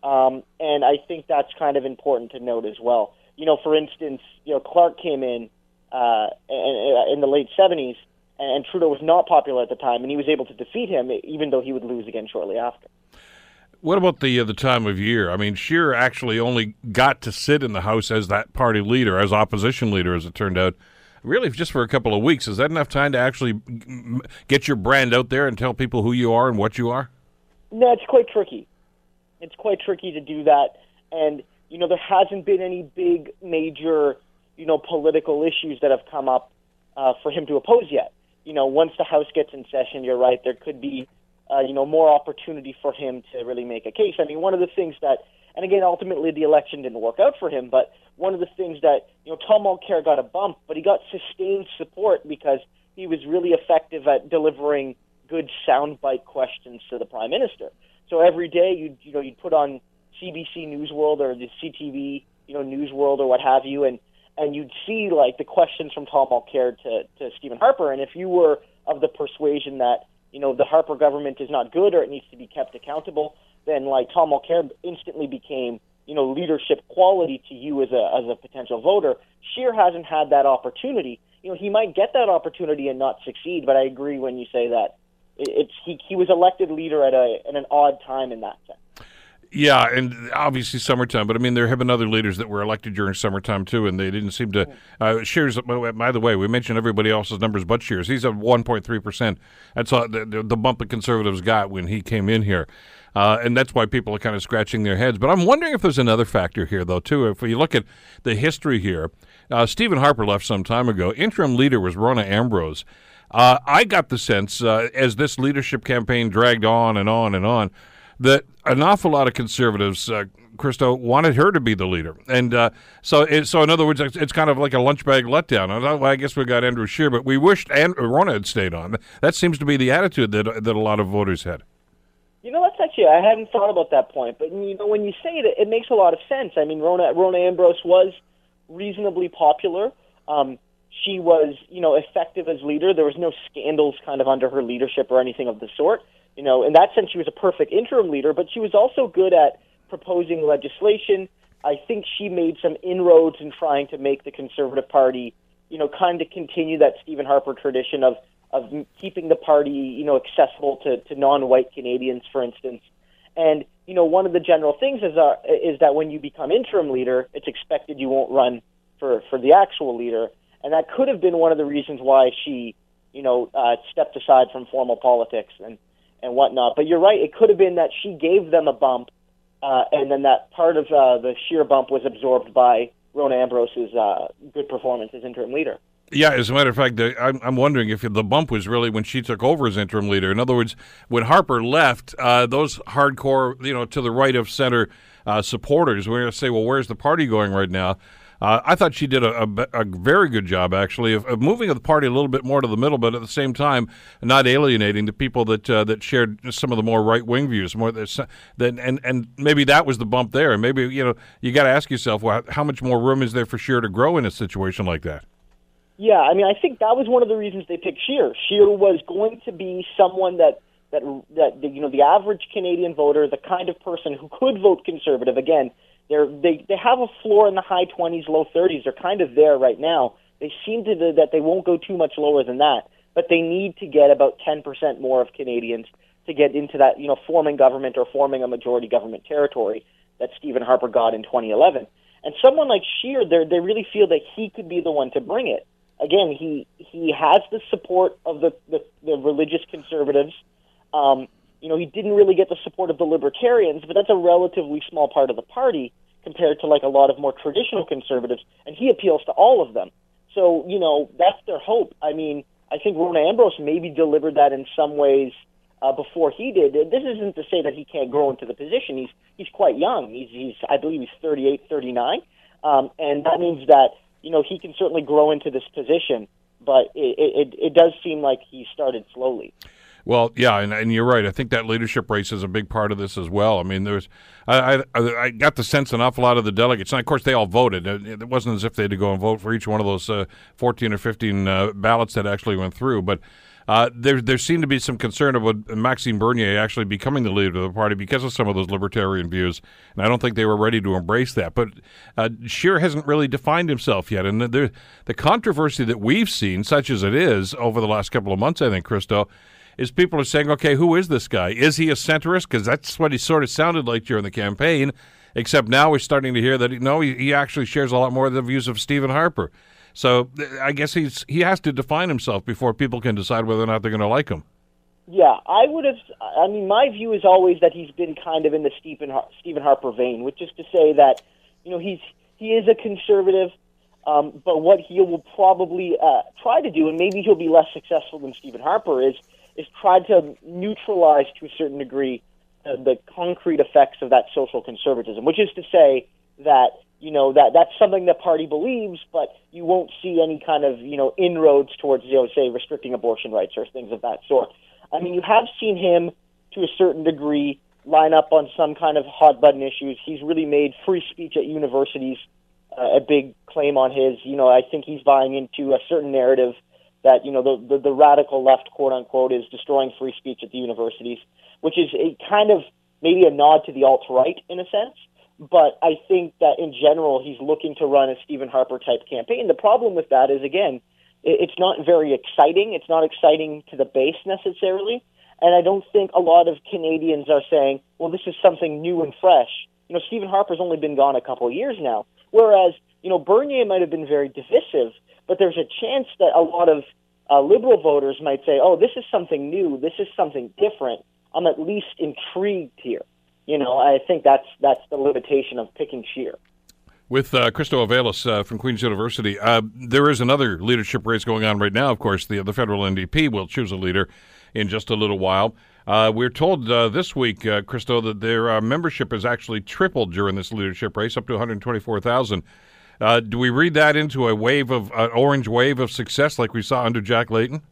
um, and I think that's kind of important to note as well. You know, for instance, you know, Clark came in uh, in the late '70s, and Trudeau was not popular at the time, and he was able to defeat him, even though he would lose again shortly after. What about the uh, the time of year? I mean, Scheer actually only got to sit in the House as that party leader, as opposition leader, as it turned out, really just for a couple of weeks. Is that enough time to actually get your brand out there and tell people who you are and what you are? No, it's quite tricky. It's quite tricky to do that, and you know there hasn't been any big major you know political issues that have come up uh, for him to oppose yet. You know, once the House gets in session, you're right. There could be uh, you know more opportunity for him to really make a case. I mean, one of the things that and again, ultimately the election didn't work out for him. But one of the things that you know, Tom Mulcair got a bump, but he got sustained support because he was really effective at delivering good soundbite questions to the prime minister. So every day, you you know, you'd put on CBC News World or the CTV, you know, News World or what have you, and and you'd see like the questions from Tom Mulcair to to Stephen Harper. And if you were of the persuasion that you know the Harper government is not good or it needs to be kept accountable, then like Tom Mulcair instantly became you know leadership quality to you as a as a potential voter. Scheer hasn't had that opportunity. You know he might get that opportunity and not succeed, but I agree when you say that it's he he was elected leader at a at an odd time in that sense. Yeah, and obviously summertime, but I mean there have been other leaders that were elected during summertime too, and they didn't seem to. Uh, Scheer's, by the way, we mentioned everybody else's numbers but Scheer's. He's at one point three percent. That's all, the, the bump the conservatives got when he came in here. Uh, and that's why people are kind of scratching their heads. But I'm wondering if there's another factor here, though, too. If you look at the history here, uh, Stephen Harper left some time ago. Interim leader was Rona Ambrose. Uh, I got the sense uh, as this leadership campaign dragged on and on and on that an awful lot of conservatives, uh, Christo, wanted her to be the leader, and uh, so it, so in other words, it's, it's, kind of like a lunch bag letdown. I, I guess we got Andrew Scheer, but we wished and Rona had stayed on. That seems to be the attitude that that a lot of voters had. You know, that's actually I hadn't thought about that point, but you know, when you say it, it makes a lot of sense. I mean, Rona Rona Ambrose was reasonably popular. Um, she was, you know, effective as leader. There was no scandals kind of under her leadership or anything of the sort. You know, in that sense, she was a perfect interim leader, but she was also good at proposing legislation. I think she made some inroads in trying to make the Conservative Party, you know, kind of continue that Stephen Harper tradition of of keeping the party, you know, accessible to, to non-white Canadians, for instance. And you know, one of the general things is uh, is that when you become interim leader, it's expected you won't run for for the actual leader, and that could have been one of the reasons why she, you know, uh, stepped aside from formal politics and and whatnot. But you're right; it could have been that she gave them a bump, uh, and then that part of uh, the Scheer bump was absorbed by Rona Ambrose's uh, good performance as interim leader. Yeah, as a matter of fact, I'm, I'm wondering if the bump was really when she took over as interim leader. In other words, when Harper left, uh, those hardcore, you know, to the right of center uh, supporters were going to say, well, where's the party going right now? Uh, I thought she did a, a, a, very good job, actually, of, of, moving the party a little bit more to the middle, but at the same time, not alienating the people that uh, that shared some of the more right wing views. More than and and maybe that was the bump there. And maybe you know you got to ask yourself, well, how much more room is there for Scheer to grow in a situation like that? Yeah, I mean, I think that was one of the reasons they picked Scheer. Scheer was going to be someone that that that you know the average Canadian voter, the kind of person who could vote conservative. Again, they're they they have a floor in the high 20s, low 30s. They're kind of there right now. They seem to that they won't go too much lower than that, but they need to get about 10% more of Canadians to get into that you know forming government or forming a majority government territory that Stephen Harper got in 2011. And someone like they they really feel that he could be the one to bring it again, he he has the support of the the, the religious conservatives. Um, you know, he didn't really get the support of the libertarians, but that's a relatively small part of the party compared to like a lot of more traditional conservatives, and he appeals to all of them. So, you know, that's their hope. I mean, I think Rona Ambrose maybe delivered that in some ways uh, before he did. This isn't to say that he can't grow into the position. He's he's quite young. He's he's I believe he's 38, 39, um, and that means that you know, he can certainly grow into this position, but it, it, it does seem like he started slowly. Well, yeah, and, and, you're right. I think that leadership race is a big part of this as well. I mean, there's, I, I, I got the sense an awful lot of the delegates, and of course they all voted. It, wasn't as if they had to go and vote for each one of those uh, 14 or 15 uh, ballots that actually went through, but uh, there, there seemed to be some concern about Maxime Bernier actually becoming the leader of the party because of some of those libertarian views, and I don't think they were ready to embrace that. But uh, Scheer hasn't really defined himself yet, and the, the controversy that we've seen, such as it is over the last couple of months, I think, Christo, is people are saying, okay, who is this guy? Is he a centrist? Because that's what he sort of sounded like during the campaign. Except now we're starting to hear that no, he, he actually shares a lot more of the views of Stephen Harper. So I guess he's he has to define himself before people can decide whether or not they're going to like him. Yeah, I would have. I mean, my view is always that he's been kind of in the Stephen Stephen Harper vein, which is to say that you know he's he is a conservative, um, but what he will probably uh, try to do, and maybe he'll be less successful than Stephen Harper, is is try to neutralize to a certain degree uh, the concrete effects of that social conservatism, which is to say that you know that that's something the party believes, but you won't see any kind of you know inroads towards you know say restricting abortion rights or things of that sort. I mean, you have seen him to a certain degree line up on some kind of hot button issues. He's really made free speech at universities uh, a big claim on his. You know, I think he's buying into a certain narrative that you know the, the the radical left, quote unquote, is destroying free speech at the universities, which is a kind of maybe a nod to the alt right in a sense. But I think that in general, he's looking to run a Stephen Harper type campaign. The problem with that is, again, it's not very exciting. It's not exciting to the base necessarily. And I don't think a lot of Canadians are saying, well, this is something new and fresh. You know, Stephen Harper's only been gone a couple of years now. Whereas, you know, Bernier might have been very divisive, but there's a chance that a lot of uh, liberal voters might say, oh, this is something new. This is something different. I'm at least intrigued here you know, I think that's that's the limitation of picking Scheer. With uh, Christo Aivalis uh, from Queen's University, uh, there is another leadership race going on right now. Of course, the the federal NDP will choose a leader in just a little while. Uh, we're told uh, this week, uh, Christo, that their membership has actually tripled during this leadership race, up to 124,000. Do we read that into a wave of an orange wave of success like we saw under Jack Layton?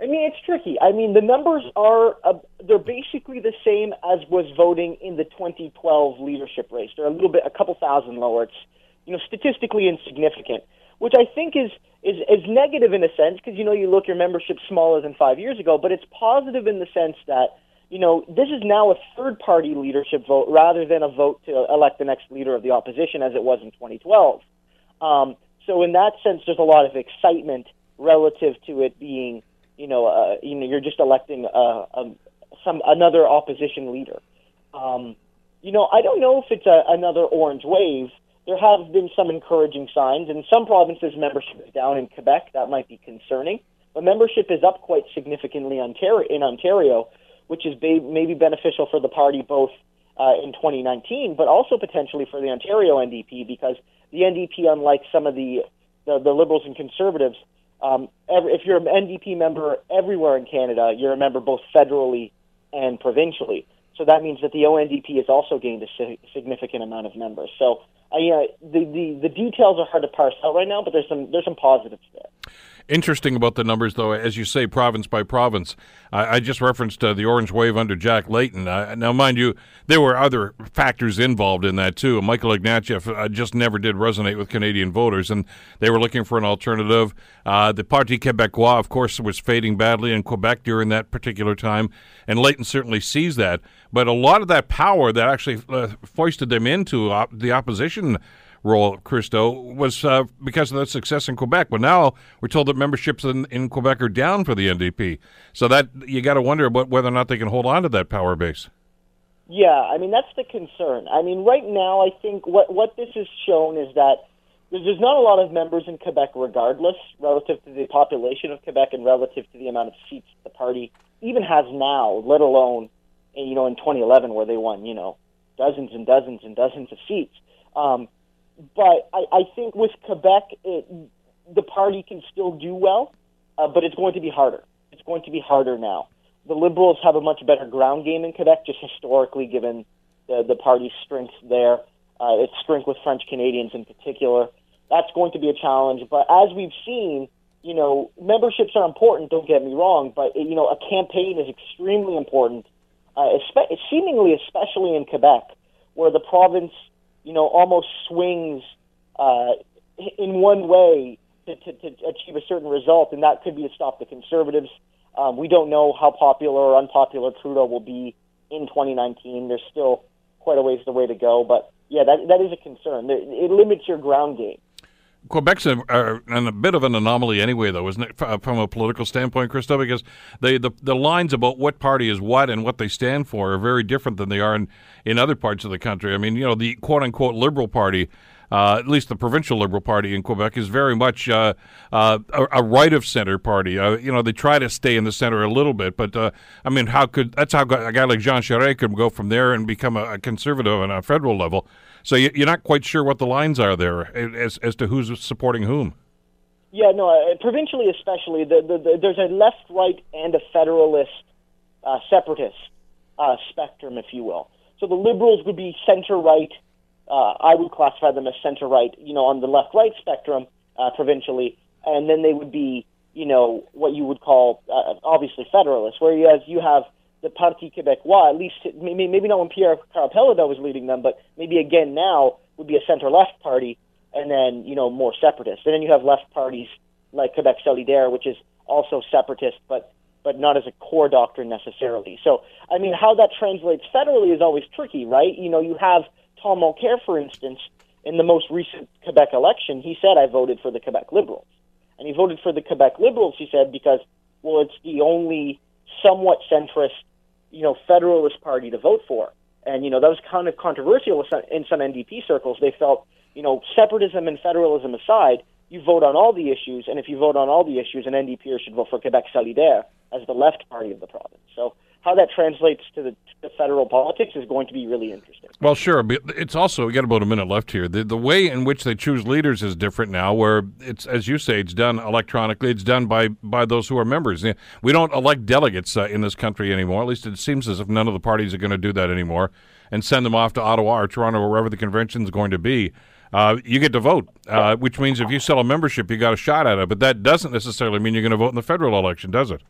I mean, it's tricky. I mean, the numbers are uh, they're basically the same as was voting in the 2012 leadership race. They're a little bit, a couple thousand lower. It's you know statistically insignificant, which I think is is is negative in a sense because you know you look your membership smaller than five years ago, but it's positive in the sense that you know, this is now a third party leadership vote rather than a vote to elect the next leader of the opposition as it was in 2012. Um, so in that sense, there's a lot of excitement relative to it being, you know, uh, you know, you're just electing a, a, some another opposition leader. Um, you know, I don't know if it's a, another orange wave. There have been some encouraging signs. In some provinces, membership is down. In Quebec, that might be concerning. But membership is up quite significantly in Ontario, which is maybe beneficial for the party both uh, in 2019, but also potentially for the Ontario NDP because the NDP, unlike some of the the, the Liberals and Conservatives, um, every, if you're an NDP member everywhere in Canada, you're a member both federally and provincially. So that means that the ONDP has also gained a significant amount of members. So uh, yeah, the, the the details are hard to parse out right now, but there's some there's some positives there. Interesting about the numbers, though, as you say, province by province. I, I just referenced uh, the orange wave under Jack Layton. Uh, now, mind you, there were other factors involved in that, too. Michael Ignatieff uh, just never did resonate with Canadian voters, and they were looking for an alternative. Uh, the Parti Québécois, of course, was fading badly in Quebec during that particular time, and Layton certainly sees that. But a lot of that power that actually uh, foisted them into op- the opposition role, Christo, was uh, because of the success in Quebec. But now we're told that memberships in, in Quebec are down for the NDP. So that you got to wonder about whether or not they can hold on to that power base. Yeah, I mean that's the concern. I mean, right now, I think what what this has shown is that there's not a lot of members in Quebec, regardless, relative to the population of Quebec and relative to the amount of seats the party even has now, let alone, you know, in 2011 where they won, you know, dozens and dozens and dozens of seats. Um, but I, I think with Quebec, it, the party can still do well, uh, but it's going to be harder. It's going to be harder now. The Liberals have a much better ground game in Quebec, just historically, given the, the party's strength there, uh, its strength with French Canadians in particular. That's going to be a challenge. But as we've seen, you know, memberships are important. Don't get me wrong, but you know, a campaign is extremely important, uh, espe- seemingly especially in Quebec, where the province you know, almost swings uh, in one way to, to, to achieve a certain result, and that could be to stop the conservatives. Um, we don't know how popular or unpopular Trudeau will be in 2019. There's still quite a ways the way to go, but yeah, that that is a concern. It limits your ground game. Quebec's a, a, a, bit of an anomaly anyway, though, isn't it, from a political standpoint, Christo? Because they, the, the lines about what party is what and what they stand for are very different than they are in, in other parts of the country. I mean, you know, the quote unquote Liberal Party, uh, at least the provincial Liberal Party in Quebec, is very much uh, uh, a, a, right of center party. Uh, you know, they try to stay in the center a little bit, but uh, I mean, how could that's how a guy like Jean Charest could go from there and become a, a conservative on a federal level? So you're not quite sure what the lines are there as as to who's supporting whom. Yeah, no, uh, provincially especially, the, the, the, there's a left, right, and a federalist, uh, separatist uh, spectrum, if you will. So the liberals would be center right. Uh, I would classify them as center right, you know, on the left right spectrum uh, provincially, and then they would be, you know, what you would call uh, obviously federalists. Whereas you have the Parti Québécois, at least maybe, not when Pierre Péladeau was leading them, but maybe again now would be a center left party, and then you know more separatist. And then you have left parties like Quebec Solidaire, which is also separatist, but but not as a core doctrine necessarily. So I mean, how that translates federally is always tricky, right? You know, you have Tom Mulcair, for instance, in the most recent Quebec election, he said, "I voted for the Quebec Liberals," and he voted for the Quebec Liberals. He said because well, it's the only somewhat centrist you know, Federalist Party to vote for. And, you know, that was kind of controversial in some NDP circles. They felt, you know, separatism and federalism aside, you vote on all the issues, and if you vote on all the issues, an NDP should vote for Quebec Solidaire as the left party of the province. So how that translates to the, to federal politics is going to be really interesting. Well, sure, but it's also we got about a minute left here. The the way in which they choose leaders is different now. Where it's as you say, it's done electronically. It's done by by those who are members. We don't elect delegates uh, in this country anymore. At least it seems as if none of the parties are going to do that anymore, and send them off to Ottawa or Toronto or wherever the convention is going to be. Uh, you get to vote, uh, which means if you sell a membership, you got a shot at it. But that doesn't necessarily mean you're going to vote in the federal election, does it?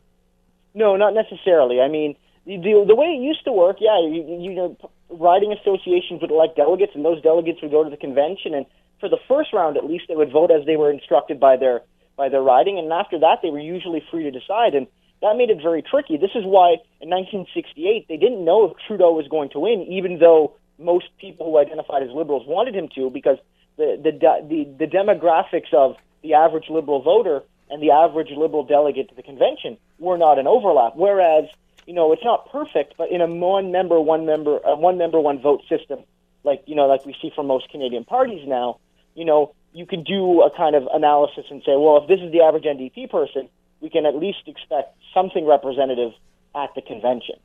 No, not necessarily. I mean, the the way it used to work, yeah, you, you know, riding associations would elect delegates, and those delegates would go to the convention, and for the first round at least, they would vote as they were instructed by their by their riding, and after that, they were usually free to decide, and that made it very tricky. This is why in 1968, they didn't know if Trudeau was going to win, even though most people who identified as liberals wanted him to, because the the the, the demographics of the average liberal voter and the average liberal delegate to the convention were not an overlap. Whereas, you know, it's not perfect, but in a one member, one member, uh, one member, one vote system, like you know, like we see from most Canadian parties now, you know, you can do a kind of analysis and say, well, if this is the average NDP person, we can at least expect something representative at the convention.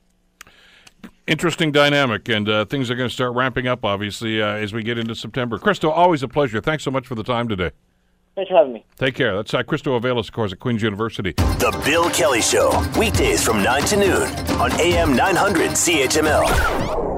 Interesting dynamic, and uh, things are going to start ramping up, obviously, uh, as we get into September. Christo, always a pleasure. Thanks so much for the time today. Thanks for having me. Take care. That's uh, Christo Aivalis, of course, at Queen's University. The Bill Kelly Show, weekdays from 9 to noon on AM 900 CHML.